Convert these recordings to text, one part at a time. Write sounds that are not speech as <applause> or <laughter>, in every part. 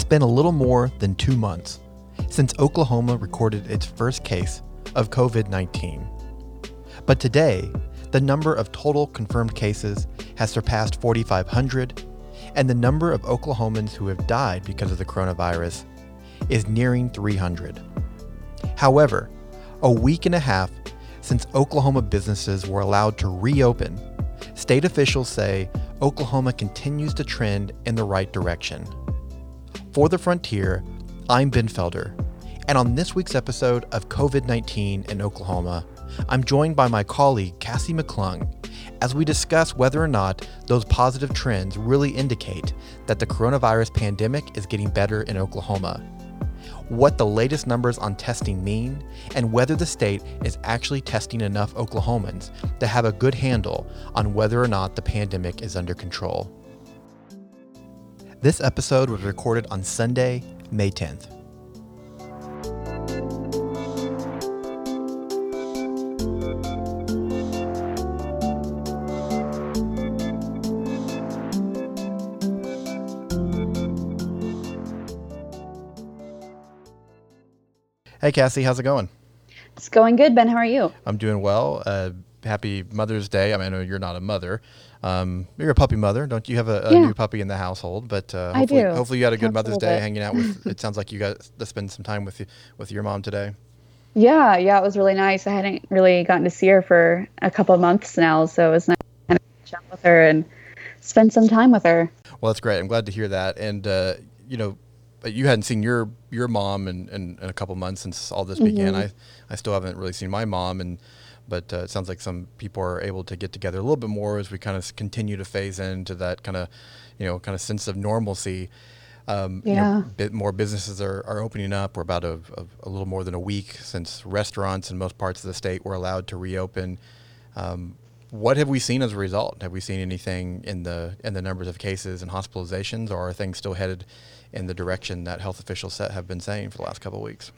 It's been a little more than two months since Oklahoma recorded its first case of COVID 19. But today, the number of total confirmed cases has surpassed 4,500, and the number of Oklahomans who have died because of the coronavirus is nearing 300. However, a week and a half since Oklahoma businesses were allowed to reopen, state officials say Oklahoma continues to trend in the right direction. For the Frontier, I'm Ben Felder, and on this week's episode of COVID 19 in Oklahoma, I'm joined by my colleague Cassie McClung as we discuss whether or not those positive trends really indicate that the coronavirus pandemic is getting better in Oklahoma, what the latest numbers on testing mean, and whether the state is actually testing enough Oklahomans to have a good handle on whether or not the pandemic is under control. This episode was recorded on Sunday, May 10th. Hey, Cassie, how's it going? It's going good, Ben. How are you? I'm doing well. Uh, happy Mother's Day. I mean, I know you're not a mother. Um, you're a puppy mother, don't you? Have a, a yeah. new puppy in the household, but uh, hopefully, hopefully you had a good Mother's a Day bit. hanging out with. it <laughs> sounds like you got to spend some time with you, with your mom today. Yeah, yeah, it was really nice. I hadn't really gotten to see her for a couple of months now, so it was nice to chat with her and spend some time with her. Well, that's great. I'm glad to hear that. And uh, you know, you hadn't seen your your mom in, in, in a couple months since all this mm-hmm. began. I I still haven't really seen my mom, and but uh, it sounds like some people are able to get together a little bit more as we kind of continue to phase into that kind of you know kind of sense of normalcy. Um, yeah. You know, bit more businesses are, are opening up. We're about a, a, a, little more than a week since restaurants in most parts of the state were allowed to reopen. Um, what have we seen as a result? Have we seen anything in the in the numbers of cases and hospitalizations, or are things still headed in the direction that health officials have been saying for the last couple of weeks?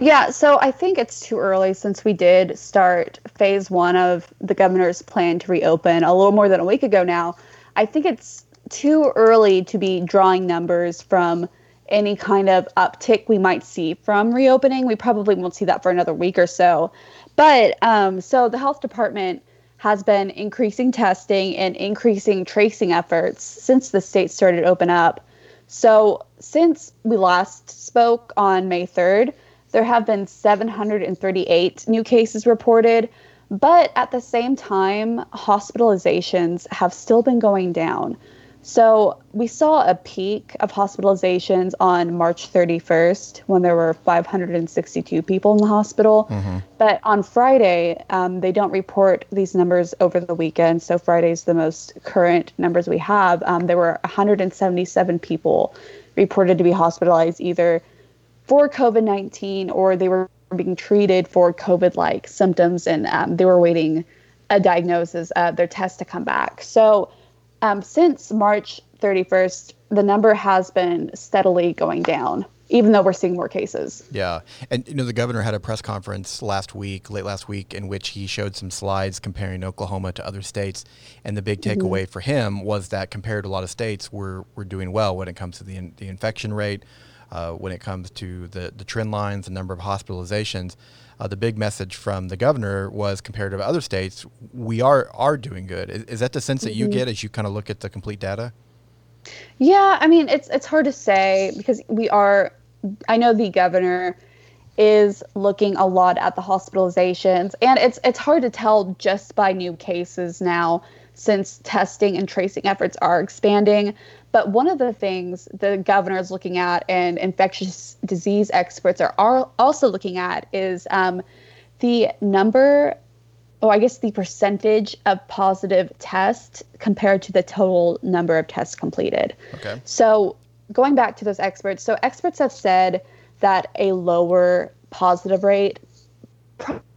Yeah, so I think it's too early since we did start phase one of the governor's plan to reopen a little more than a week ago now. I think it's too early to be drawing numbers from any kind of uptick we might see from reopening. We probably won't see that for another week or so. But um, so the health department has been increasing testing and increasing tracing efforts since the state started to open up. So, since we last spoke on May 3rd, there have been 738 new cases reported, but at the same time, hospitalizations have still been going down. So we saw a peak of hospitalizations on March 31st when there were 562 people in the hospital. Mm-hmm. But on Friday, um, they don't report these numbers over the weekend. So Friday's the most current numbers we have. Um, there were 177 people reported to be hospitalized either for COVID 19 or they were being treated for COVID like symptoms and um, they were waiting a diagnosis, uh, their test to come back. So um, since March 31st, the number has been steadily going down, even though we're seeing more cases. Yeah. And, you know, the governor had a press conference last week, late last week, in which he showed some slides comparing Oklahoma to other states. And the big mm-hmm. takeaway mm-hmm. for him was that compared to a lot of states, we're, we're doing well when it comes to the, in, the infection rate, uh, when it comes to the, the trend lines, the number of hospitalizations uh, the big message from the governor was compared to other states, we are are doing good. Is, is that the sense that you mm-hmm. get as you kind of look at the complete data? Yeah, I mean it's it's hard to say because we are. I know the governor is looking a lot at the hospitalizations, and it's it's hard to tell just by new cases now since testing and tracing efforts are expanding. But one of the things the governor is looking at and infectious disease experts are, are also looking at is um, the number, or I guess the percentage of positive tests compared to the total number of tests completed. Okay. So going back to those experts, so experts have said that a lower positive rate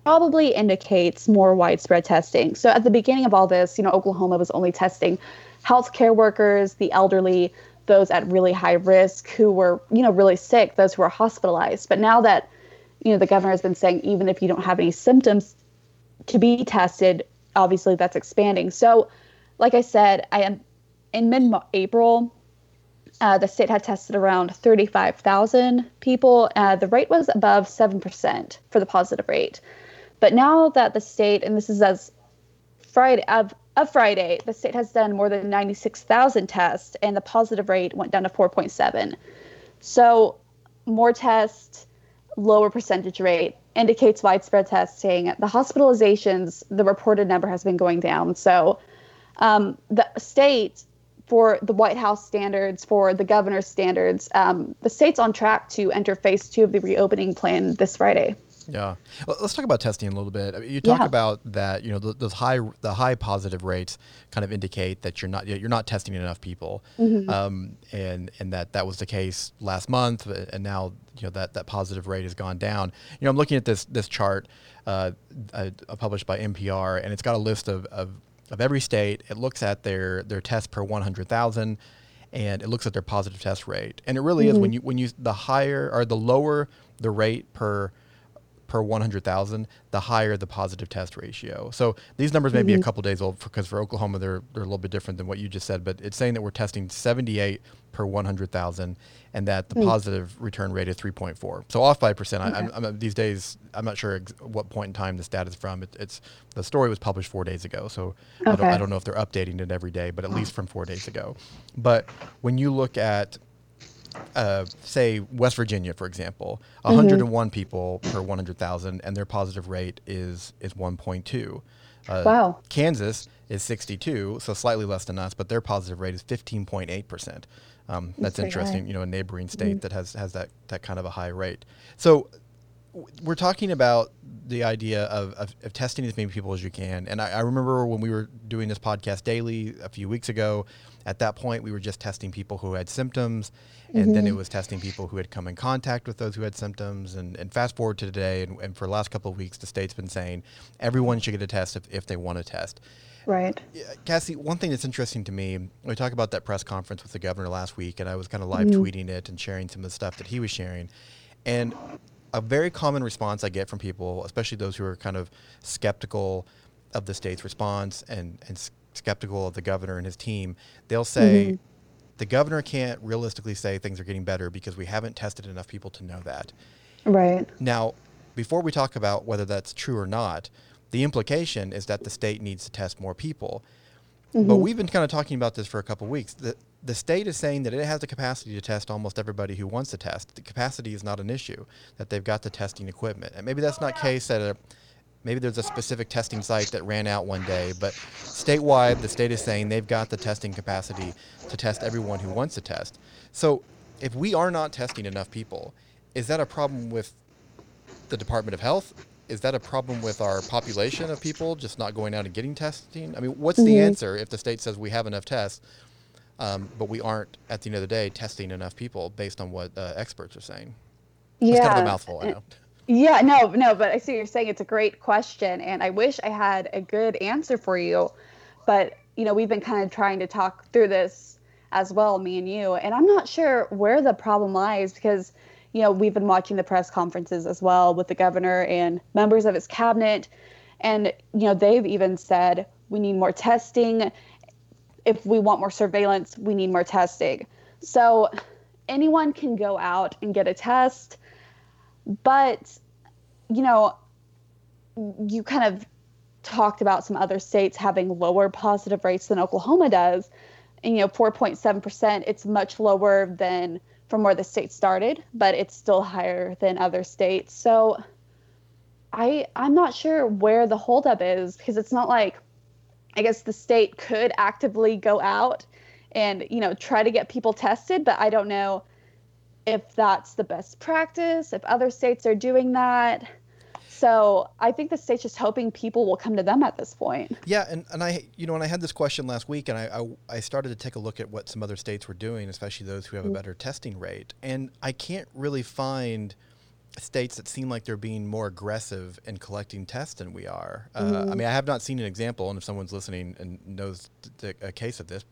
probably indicates more widespread testing. So at the beginning of all this, you know, Oklahoma was only testing healthcare workers, the elderly, those at really high risk who were, you know, really sick, those who were hospitalized. But now that, you know, the governor has been saying even if you don't have any symptoms to be tested, obviously that's expanding. So, like I said, I am in mid-April, uh, the state had tested around 35,000 people. Uh, the rate was above 7% for the positive rate. But now that the state, and this is as Friday of, of Friday, the state has done more than 96,000 tests, and the positive rate went down to 4.7. So more tests, lower percentage rate indicates widespread testing. The hospitalizations, the reported number has been going down. So um, the state for the White House standards, for the governor's standards, um, the state's on track to enter phase two of the reopening plan this Friday. Yeah, well, let's talk about testing a little bit. you talk yeah. about that. You know, those high the high positive rates kind of indicate that you're not you're not testing enough people, mm-hmm. um, and and that that was the case last month, and now you know that that positive rate has gone down. You know, I'm looking at this this chart uh, uh, published by NPR, and it's got a list of, of of every state. It looks at their their tests per 100,000 and it looks at their positive test rate. And it really mm-hmm. is when you when you the higher or the lower the rate per per 100,000, the higher the positive test ratio. So these numbers may mm-hmm. be a mm-hmm. couple days old because for Oklahoma they're they're a little bit different than what you just said, but it's saying that we're testing 78 per 100,000 and that the mm. positive return rate is 3.4. So off by a percent. Okay. I, am these days, I'm not sure ex- what point in time this data is from. It, it's the story was published four days ago, so okay. I, don't, I, don't, know if they're updating it every day, but at least from four days ago. But when you look at uh, say West Virginia, for example, 101 mm-hmm. people per 100,000, and their positive rate is is 1.2. Uh, wow. Kansas is 62, so slightly less than us, but their positive rate is 15.8 percent. Um, that's, interesting. High. You know, a neighboring state mm-hmm. that has has that that kind of a high rate. So we're talking about the idea of, of, of, testing as many people as you can. And I, I, remember when we were doing this podcast daily a few weeks ago, at that point, we were just testing people who had symptoms, and mm-hmm. then it was testing people who had come in contact with those who had symptoms. And, and fast forward to today, and, and, for the last couple of weeks, the state's been saying everyone should get a test if, if they want to test. Right. Cassie, one thing that's interesting to me, we talked about that press conference with the governor last week, and I was kind of live mm-hmm. tweeting it and sharing some of the stuff that he was sharing. And a very common response I get from people, especially those who are kind of skeptical of the state's response and, and skeptical of the governor and his team, they'll say, mm-hmm. the governor can't realistically say things are getting better because we haven't tested enough people to know that. Right. Now, before we talk about whether that's true or not, the implication is that the state needs to test more people. Mm-hmm. But we've been kind of talking about this for a couple weeks. The, the state is saying that it has the capacity to test almost everybody who wants to test. The capacity is not an issue, that they've got the testing equipment. And maybe that's not case at a maybe there's a specific testing site that ran out one day, but statewide the state is saying they've got the testing capacity to test everyone who wants to test. So if we are not testing enough people, is that a problem with the Department of Health? is that a problem with our population of people just not going out and getting testing? I mean, what's mm-hmm. the answer if the state says we have enough tests, um, but we aren't at the end of the day testing enough people based on what uh, experts are saying? Yeah, it's kind of a mouthful. I know. Yeah, no, no, but I see what you're saying. It's a great question, and I wish I had a good answer for you, but you know, we've been kind of trying to talk through this as well, me and you, and I'm not sure where the problem lies because you know, we've been watching the press conferences as well with the governor and members of his cabinet. And, you know, they've even said we need more testing. If we want more surveillance, we need more testing. So anyone can go out and get a test. But, you know, you kind of talked about some other states having lower positive rates than Oklahoma does. And, you know, 4.7%, it's much lower than from where the state started, but it's still higher than other states. So I I'm not sure where the holdup is because it's not like I guess the state could actively go out and you know try to get people tested, but I don't know if that's the best practice, if other states are doing that. So I think the state's just hoping people will come to them at this point. Yeah, and, and I you know when I had this question last week and I, I, I started to take a look at what some other states were doing, especially those who have mm-hmm. a better testing rate, and I can't really find states that seem like they're being more aggressive in collecting tests than we are. Mm-hmm. Uh, I mm-hmm. mean, I have not seen an example, and if someone's listening and knows th- a case of this,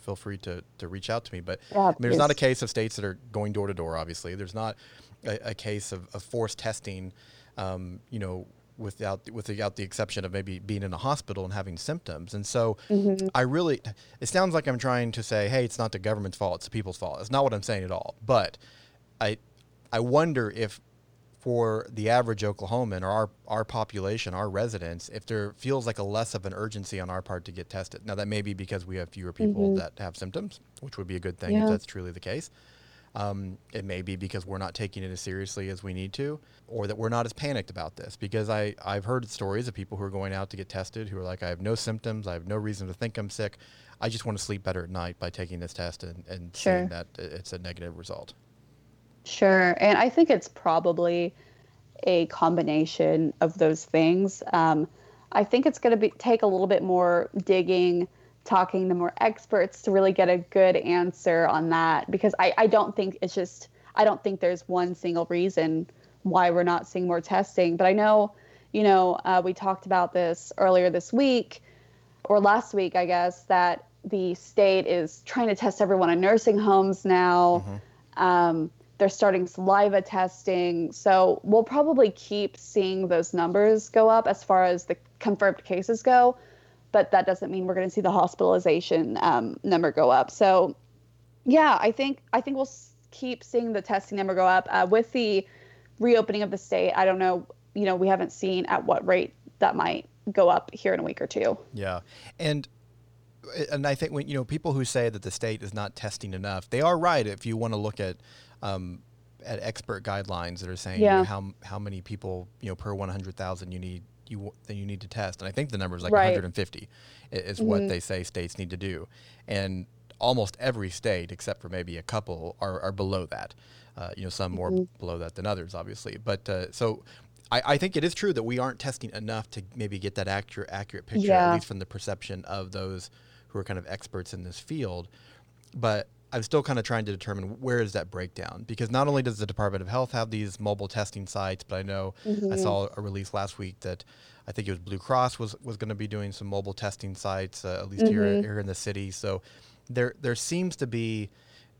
feel free to, to reach out to me. But yeah, I mean, there's not a case of states that are going door to door. Obviously, there's not a, a case of, of forced testing um, you know, without without the exception of maybe being in a hospital and having symptoms. And so Mm-hmm. I really it sounds like I'm trying to say, hey, it's not the government's fault, it's the people's fault. It's not what I'm saying at all. But I I wonder if for the average Oklahoman or our our population, our residents, if there feels like a less of an urgency on our part to get tested. Now that may be because we have fewer people that have symptoms, which would be a good thing if Mm-hmm. That's truly the case. Um, it may be because we're not taking it as seriously as we need to, or that we're not as panicked about this. Because I, I've heard stories of people who are going out to get tested who are like, I have no symptoms, I have no reason to think I'm sick. I just want to sleep better at night by taking this test and, and Sure. seeing that it's a negative result. Sure. And I think it's probably a combination of those things. Um, I think it's going to be take a little bit more digging, talking to more experts to really get a good answer on that because I, I don't think it's just, I don't think there's one single reason why we're not seeing more testing. But I know, you know, uh, we talked about this earlier this week or last week, I guess, that the state is trying to test everyone in nursing homes now. Um, they're starting saliva testing. So we'll probably keep seeing those numbers go up as far as the confirmed cases go. But that doesn't mean we're going to see the hospitalization um, number go up. So, yeah, I think I think we'll keep seeing the testing number go up uh, with the reopening of the state. I don't know. You know, we haven't seen at what rate that might go up here in a week or two. Yeah, and and I think when you know people who say that the state is not testing enough, they are right. If you want to look at um, at expert guidelines that are saying you know, how how many people you know per one hundred thousand you need you that you need to test, and I think the number is like Right. one hundred and fifty is what they say states need to do, and almost every state except for maybe a couple are, are below that. Uh, you know, some more below that than others, obviously. But uh, so. I, I think it is true that we aren't testing enough to maybe get that accurate accurate picture, at least from the perception of those who are kind of experts in this field. But I'm still kind of trying to determine where is that breakdown because not only does the Department of Health have these mobile testing sites, but I know I saw a release last week that I think it was Blue Cross was, was going to be doing some mobile testing sites uh, at least here here in the city. So there there seems to be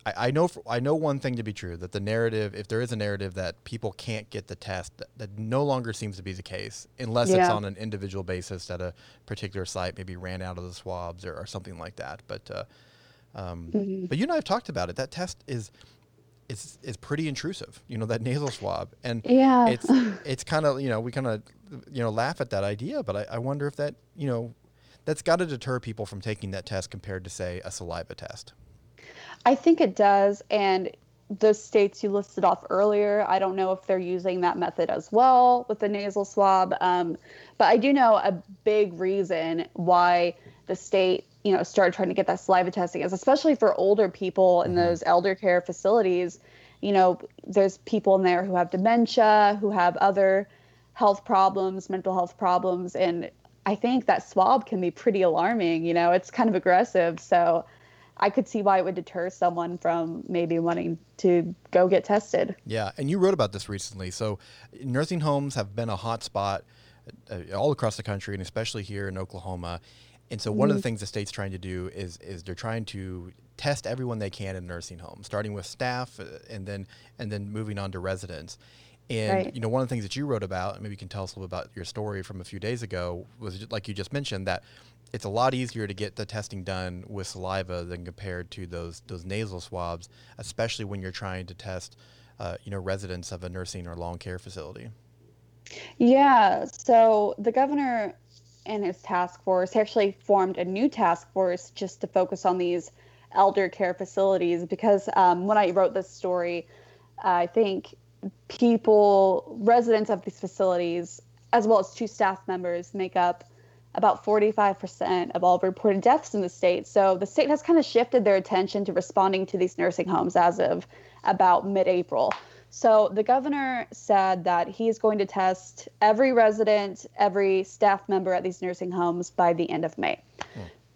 I, I know for, I know one thing to be true that the narrative if there is a narrative that people can't get the test that, that no longer seems to be the case unless it's on an individual basis that a particular site maybe ran out of the swabs or, or something like that. But uh, um, Mm-hmm. but you and I have talked about it. That test is is is pretty intrusive. You know that nasal swab, and Yeah. it's <laughs> it's kind of you know we kind of you know laugh at that idea, but I, I wonder if that you know that's got to deter people from taking that test compared to say a saliva test. I think it does. And the states you listed off earlier, I don't know if they're using that method as well with the nasal swab. Um, but I do know a big reason why the state, you know, started trying to get that saliva testing is especially for older people in those elder care facilities. You know, there's people in there who have dementia, who have other health problems, mental health problems, and I think that swab can be pretty alarming. You know, it's kind of aggressive. So I could see why it would deter someone from maybe wanting to go get tested. Yeah, and you wrote about this recently. So, nursing homes have been a hot spot uh, all across the country, and especially here in Oklahoma. And so, one of the things the state's trying to do is is they're trying to test everyone they can in nursing homes, starting with staff, uh, and then and then moving on to residents. And Right. you know, one of the things that you wrote about, and maybe you can tell us a little bit about your story from a few days ago, was like you just mentioned that it's a lot easier to get the testing done with saliva than compared to those those nasal swabs, especially when you're trying to test, uh, you know, residents of a nursing or long care facility. Yeah. So the governor and his task force actually formed a new task force just to focus on these elder care facilities because um, when I wrote this story, I think people, residents of these facilities, as well as two staff members, make up about 45% of all reported deaths in the state. So the state has kind of shifted their attention to responding to these nursing homes as of about mid April. So the governor said that he's going to test every resident, every staff member at these nursing homes by the end of May.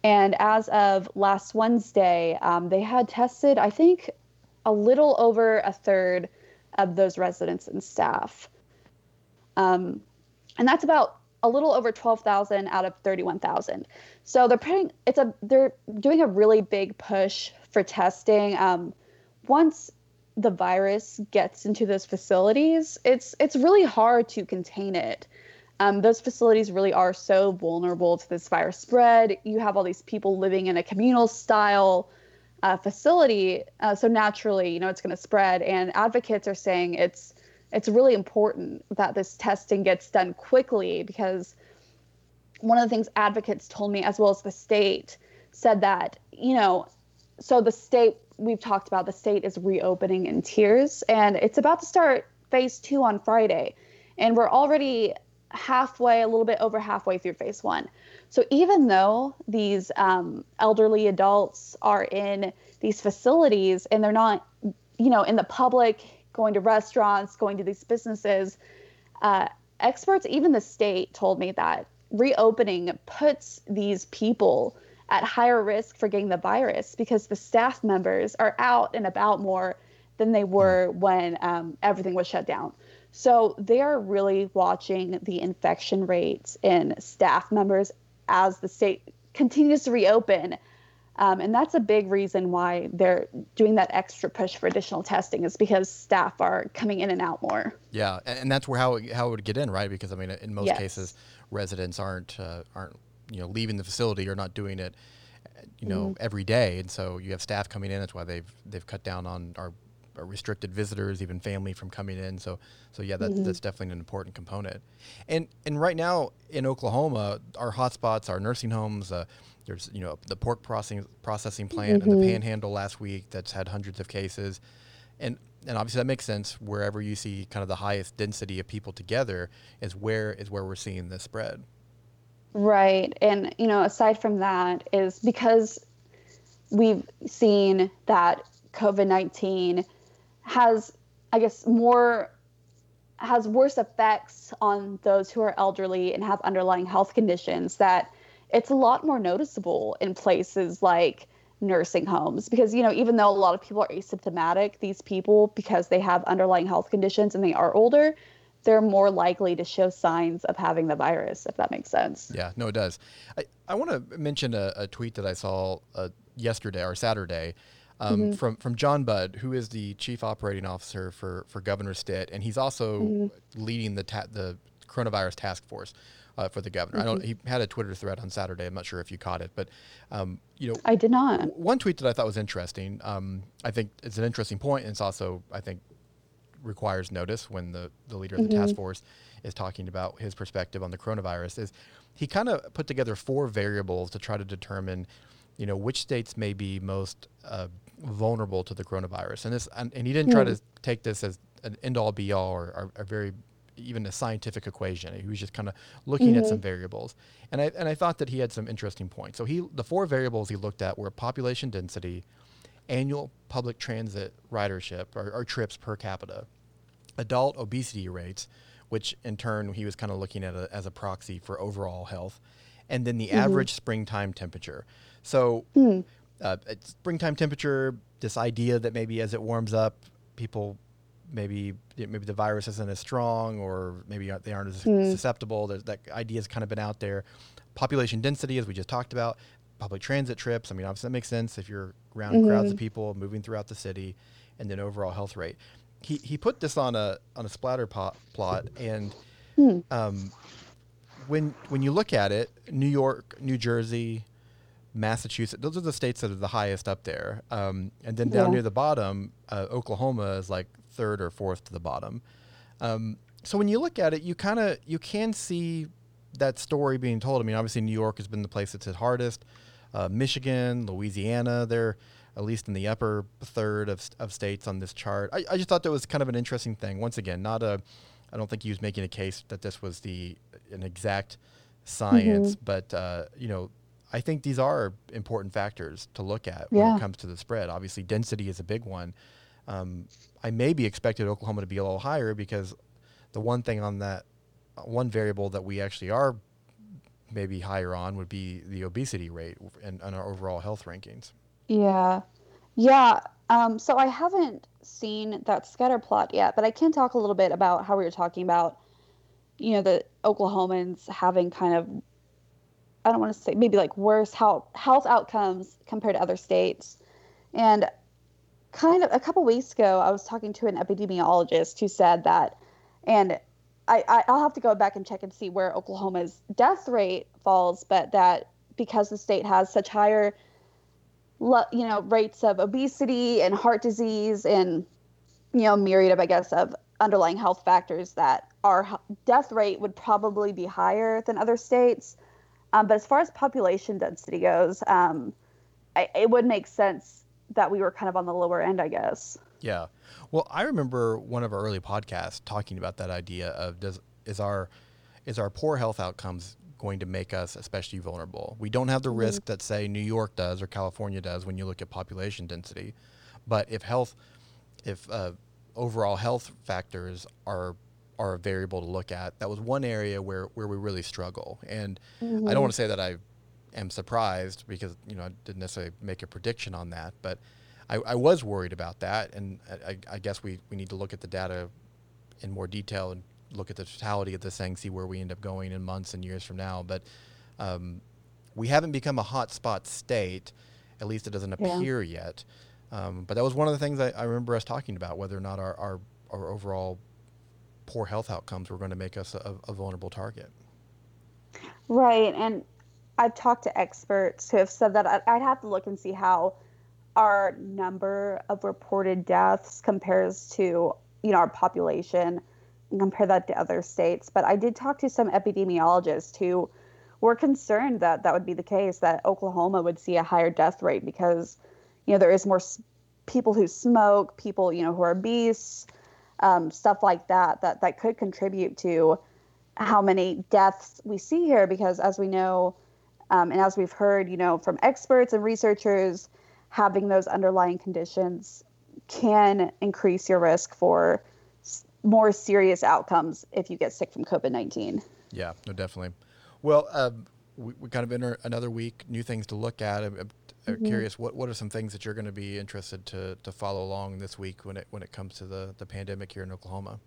And as of last Wednesday, um, they had tested, I think, a little over a third of those residents and staff. Um, and that's about a little over 12,000 out of 31,000. So they're putting it's a they're doing a really big push for testing. Um, once the virus gets into those facilities, it's it's really hard to contain it. Um, those facilities really are so vulnerable to this virus spread. You have all these people living in a communal style uh, facility, uh, so naturally, you know, it's going to spread. And advocates are saying it's it's really important that this testing gets done quickly because one of the things advocates told me, as well as the state, said that you know, so the state we've talked about the state is reopening in tiers, and it's about to start phase two on Friday, and we're already halfway, a little bit over halfway through phase one. So even though these um, elderly adults are in these facilities and they're not, you know, in the public, going to restaurants, going to these businesses, uh, experts, even the state, told me that reopening puts these people at higher risk for getting the virus because the staff members are out and about more than they were when um, everything was shut down. So they are really watching the infection rates in staff members as the state continues to reopen. Um, and that's a big reason why they're doing that extra push for additional testing is because staff are coming in and out more. Yeah, and that's where how it, how it would get in, right? Because I mean, in most yes. cases, residents aren't uh, aren't you know leaving the facility or not doing it, you know, mm-hmm. every day, and so you have staff coming in. That's why they've they've cut down on our restricted visitors, even family from coming in. So, so yeah, that's, mm-hmm. that's definitely an important component. And and right now in Oklahoma, our hotspots our nursing homes. Uh, there's you know the pork processing processing plant mm-hmm. in the Panhandle last week that's had hundreds of cases, and and obviously that makes sense. Wherever you see kind of the highest density of people together is where is where we're seeing the spread. Right, and you know aside from that is because we've seen that COVID nineteen has, I guess, more has worse effects on those who are elderly and have underlying health conditions that it's a lot more noticeable in places like nursing homes. Because you know even though a lot of people are asymptomatic these people because they have underlying health conditions and they are older they're more likely to show signs of having the virus if that makes sense yeah no it does i, I want to mention a, a, tweet that i saw uh, yesterday or saturday um, mm-hmm. from from John Budd, who is the chief operating officer for for Governor Stitt, and he's also mm-hmm. leading the ta- the coronavirus task force uh, for the governor. Mm-hmm. I don't. He had a Twitter thread on Saturday. I'm not sure if you caught it, but um, you know, I did not. One tweet that I thought was interesting. Um, I think it's an interesting point, and it's also I think requires notice when the the leader of the task mm-hmm. force is talking about his perspective on the coronavirus. Is he kind of put together four variables to try to determine you know which states may be most uh, vulnerable to the coronavirus. And this, and, and he didn't try to take this as an end all be all or, or a very even a scientific equation. He was just kind of looking mm-hmm. at some variables, and I and I thought that he had some interesting points. So he the four variables he looked at were population density, annual public transit ridership or, or trips per capita, adult obesity rates, which in turn he was kind of looking at a, as a proxy for overall health, and then the mm-hmm. average springtime temperature. So. Mm uh, springtime temperature, this idea that maybe as it warms up, people maybe maybe the virus isn't as strong or maybe they aren't as mm. susceptible. There's, that idea has kind of been out there. Population density, as we just talked about, public transit trips. I mean, obviously that makes sense if you're around mm-hmm. crowds of people moving throughout the city, and then overall health rate. He he put this on a on a splatter pot, plot, and mm. um, when when you look at it, New York, New Jersey, Massachusetts. Those are the states that are the highest up there. Um, and then down yeah. near the bottom, uh, Oklahoma is like third or fourth to the bottom. Um, so when you look at it, you kind of you can see that story being told. I mean, obviously New York has been the place that's hit hardest. Uh, Michigan, Louisiana, they're at least in the upper third of, of states on this chart. I, I just thought that was kind of an interesting thing. Once again, not a, I don't think he was making a case that this was the an exact science, mm-hmm. but uh, you know I think these are important factors to look at when it comes to the spread. Obviously, density is a big one. Um, I maybe expected Oklahoma to be a little higher because the one thing on that, one variable that we actually are maybe higher on would be the obesity rate and, and our overall health rankings. Yeah. Yeah. Um, so I haven't seen that scatter plot yet, but I can talk a little bit about how we were talking about, you know, the Oklahomans having kind of I don't want to say maybe like worse health health outcomes compared to other states. And kind of a couple weeks ago, I was talking to an epidemiologist who said that, and I, I'll have to go back and check and see where Oklahoma's death rate falls, but that because the state has such higher you know rates of obesity and heart disease and you know myriad of I guess of underlying health factors that our death rate would probably be higher than other states. Um, but as far as population density goes, um, I, it would make sense that we were kind of on the lower end, I guess. Yeah. Well, I remember one of our early podcasts talking about that idea of does is our is our poor health outcomes going to make us especially vulnerable? We don't have the mm-hmm. risk that say New York does or California does when you look at population density, but if health if uh, overall health factors are are a variable to look at. That was one area where, where we really struggle. And mm-hmm. I don't want to say that I am surprised because you know I didn't necessarily make a prediction on that, but I, I was worried about that, and I, I, guess we, we need to look at the data in more detail and look at the totality of this thing, see where we end up going in months and years from now. But um, we haven't become a hotspot state, at least it doesn't appear yeah. yet. Um, but that was one of the things I, I, remember us talking about whether or not our, our, our overall poor health outcomes were going to make us a, a vulnerable target. Right, and I've talked to experts who have said that I'd have to look and see how our number of reported deaths compares to you know our population and compare that to other states. But I did talk to some epidemiologists who were concerned that that would be the case, that Oklahoma would see a higher death rate because you know there is more people who smoke, people you know who are obese, um, stuff like that that that could contribute to how many deaths we see here. Because as we know um, and as we've heard, you know, from experts and researchers, having those underlying conditions can increase your risk for more serious outcomes if you get sick from COVID 19. Yeah, no, definitely. Well, um, we, we kind of enter another week, new things to look at. I'm, I'm mm-hmm. curious, what, what are some things that you're going to be interested to, to follow along this week when it, when it comes to the, the pandemic here in Oklahoma?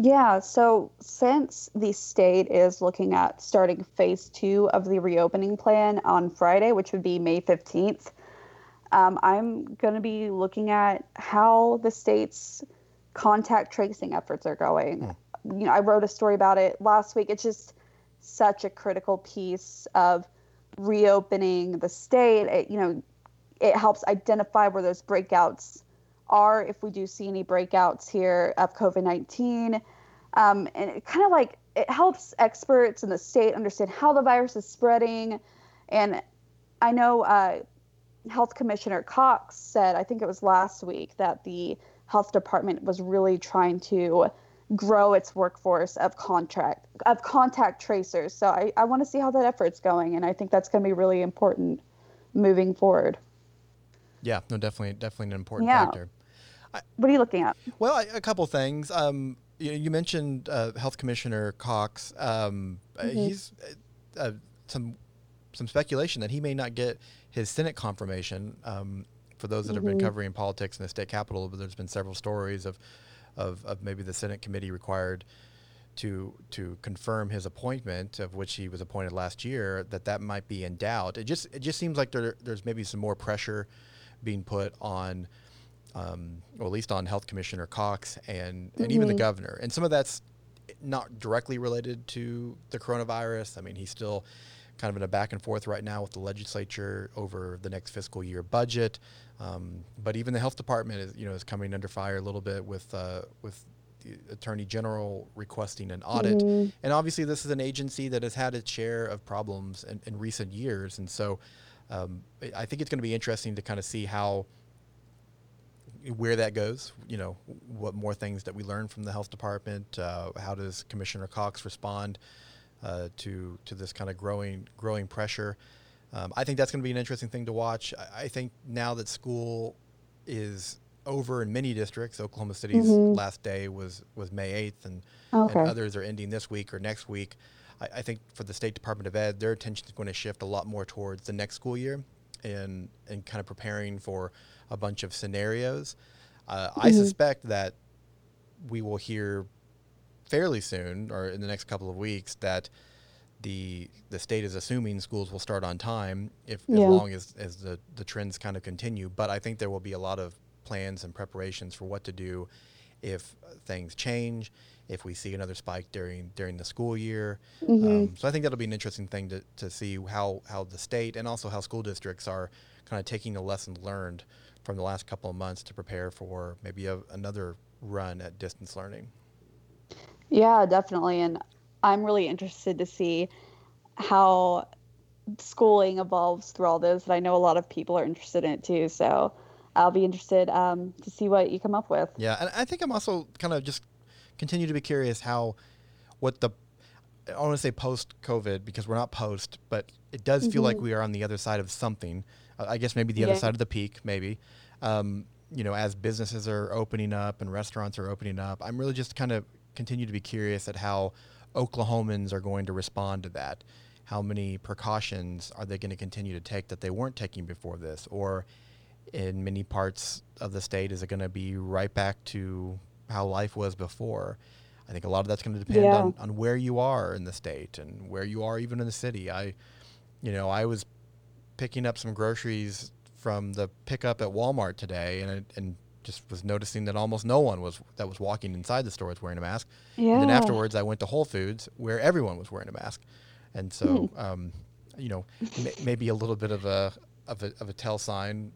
Yeah, so since the state is looking at starting phase two of the reopening plan on Friday, which would be May 15th, um, I'm going to be looking at how the state's contact tracing efforts are going. Mm. You know, I wrote a story about it last week. It's just such a critical piece of reopening the state. It, you know, it helps identify where those breakouts are if we do see any breakouts here of COVID 19. Um, and it kind of like it helps experts in the state understand how the virus is spreading. And I know uh, Health Commissioner Cox said, I think it was last week, that the health department was really trying to grow its workforce of contract of contact tracers. So I, I want to see how that effort's going and I think that's going to be really important moving forward. Yeah, no, definitely, definitely an important yeah. factor. What are you looking at? Well, I, a couple things. Um, you, you mentioned uh, Health Commissioner Cox. Um, mm-hmm. He's uh, uh, some some speculation that he may not get his Senate confirmation. Um, for those that mm-hmm. have been mm-hmm. covering politics in the state capitol, there's been several stories of, of, of maybe the Senate committee required to to confirm his appointment, of which he was appointed last year, that that might be in doubt. It just it just seems like there, there's maybe some more pressure being put on um, or at least on Health Commissioner Cox and, and mm-hmm. even the mm-hmm. governor. And some of that's not directly related to the coronavirus. I mean, he's still kind of in a back and forth right now with the legislature over the next fiscal year budget. Um, but even the health department is, you know, is coming under fire a little bit with uh, with the attorney general requesting an audit. Mm-hmm. And obviously, this is an agency that has had its share of problems in, in recent years. And so, um, I think it's going to be interesting to kind of see how where that goes. You know, what more things that we learn from the health department. Uh, how does Commissioner Cox respond uh, to to this kind of growing growing pressure? Um, I think that's going to be an interesting thing to watch. I, I, think now that school is over in many districts, Oklahoma City's mm-hmm. last day was was May eighth, and, okay. and others are ending this week or next week. I, I think for the State Department of Ed, their attention is going to shift a lot more towards the next school year and and kind of preparing for a bunch of scenarios. Uh, mm-hmm. I suspect that we will hear fairly soon, or in the next couple of weeks, that the the state is assuming schools will start on time if yeah. as long as, as the, the trends kind of continue. But I think there will be a lot of plans and preparations for what to do if things change, if we see another spike during during the school year. Mm-hmm. Um, so I think that'll be an interesting thing to, to see how, how the state and also how school districts are kind of taking the lessons learned from the last couple of months to prepare for maybe a, another run at distance learning. Yeah, definitely. And I'm really interested to see how schooling evolves through all this. And I know a lot of people are interested in it too. So I'll be interested um, to see what you come up with. Yeah, and I think I'm also kind of just continue to be curious how what the I want to say post COVID because we're not post, but it does feel like we are on the other side of something. I guess maybe the other side of the peak, maybe. Um, you know, as businesses are opening up and restaurants are opening up, I'm really just kind of continue to be curious at how Oklahomans are going to respond to that. How many precautions are they going to continue to take that they weren't taking before this, or in many parts of the state, is it going to be right back to how life was before? I think a lot of that's going to depend Yeah. on, on where you are in the state and where you are even in the city. I, you know, I was picking up some groceries from the pickup at Walmart today, and and just was noticing that almost no one was that was walking inside the store was wearing a mask. Yeah. And then afterwards, I went to Whole Foods where everyone was wearing a mask, and so Hmm. um, you know m- maybe a little bit of a of a of a tell sign.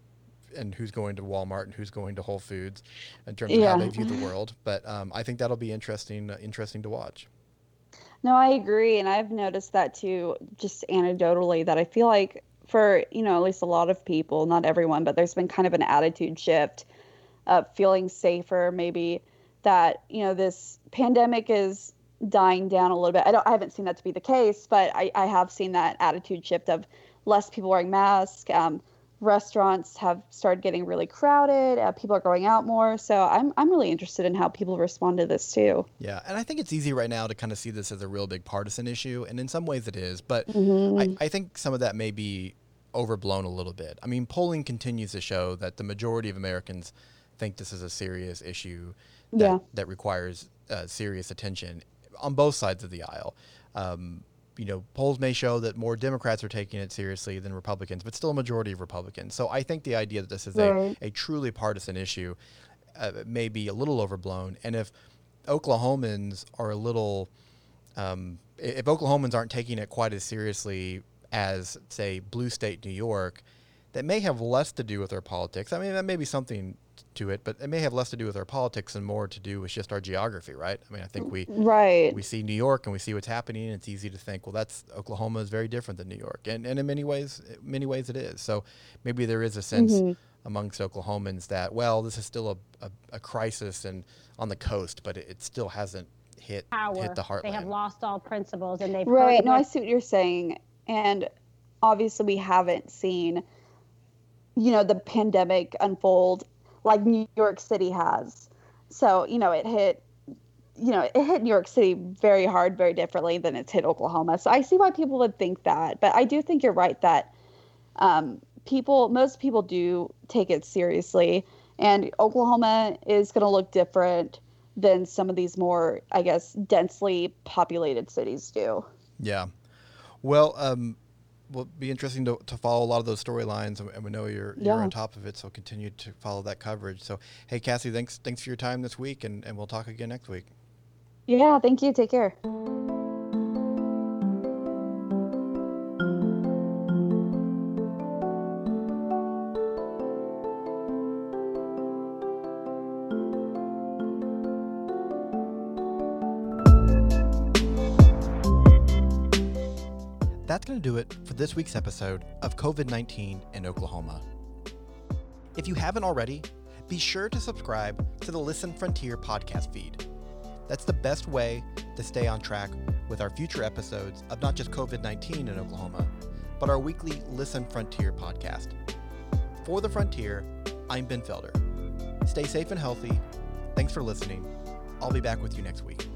And who's going to Walmart and who's going to Whole Foods, in terms of how they view the world. But um, I think that'll be interesting, uh, interesting to watch. No, I agree, and I've noticed that too, just anecdotally. That I feel like for you know at least a lot of people, not everyone, but there's been kind of an attitude shift of feeling safer. Maybe that you know this pandemic is dying down a little bit. I don't, I haven't seen that to be the case, but I, I have seen that attitude shift of less people wearing masks. Um, restaurants have started getting really crowded. Uh, people are going out more, so I'm I'm really interested in how people respond to this too. Yeah, and I think it's easy right now to kind of see this as a real big partisan issue, and in some ways it is, but Mm-hmm. I, I think some of that may be overblown a little bit. I mean, polling continues to show that the majority of Americans think this is a serious issue that, Yeah. that requires uh, serious attention on both sides of the aisle. Um, you know, polls may show that more Democrats are taking it seriously than Republicans, but still a majority of Republicans. So I think the idea that this is Right. a, a truly partisan issue uh, may be a little overblown. And if Oklahomans are a little, um, if Oklahomans aren't taking it quite as seriously as, say, blue state New York, that may have less to do with our politics. I mean, that may be something to it, but it may have less to do with our politics and more to do with just our geography, right? I mean, I think we Right. we see New York and we see what's happening, and it's easy to think, well, that's Oklahoma is very different than New York, and and in many ways, many ways it is. So maybe there is a sense mm-hmm. amongst Oklahomans that, well, this is still a, a, a crisis and on the coast, but it, it still hasn't hit power. hit the heartland. They have lost all principles, and they've Right. No, I see what you're saying. And obviously, we haven't seen, you know, the pandemic unfold like New York City has. So, you know, it hit, you know, it hit New York City very hard, very differently than it's hit Oklahoma. So I see why people would think that. But I do think you're right that um, people, most people do take it seriously. And Oklahoma is going to look different than some of these more, I guess, densely populated cities do. Yeah. Well, um, will be interesting to, to follow a lot of those storylines, and- and we know you're you're on top of it, so continue to follow that coverage. So, hey, Cassie, thanks thanks for your time this week, and, and we'll talk again next week. Yeah, thank you. Take care. Do it for this week's episode of COVID 19 in Oklahoma. If you haven't already, be sure to subscribe to the Listen Frontier podcast feed. That's the best way to stay on track with our future episodes of not just COVID 19 in Oklahoma, but our weekly Listen Frontier podcast. For the Frontier, I'm Ben Felder. Stay safe and healthy. Thanks for listening. I'll be back with you next week.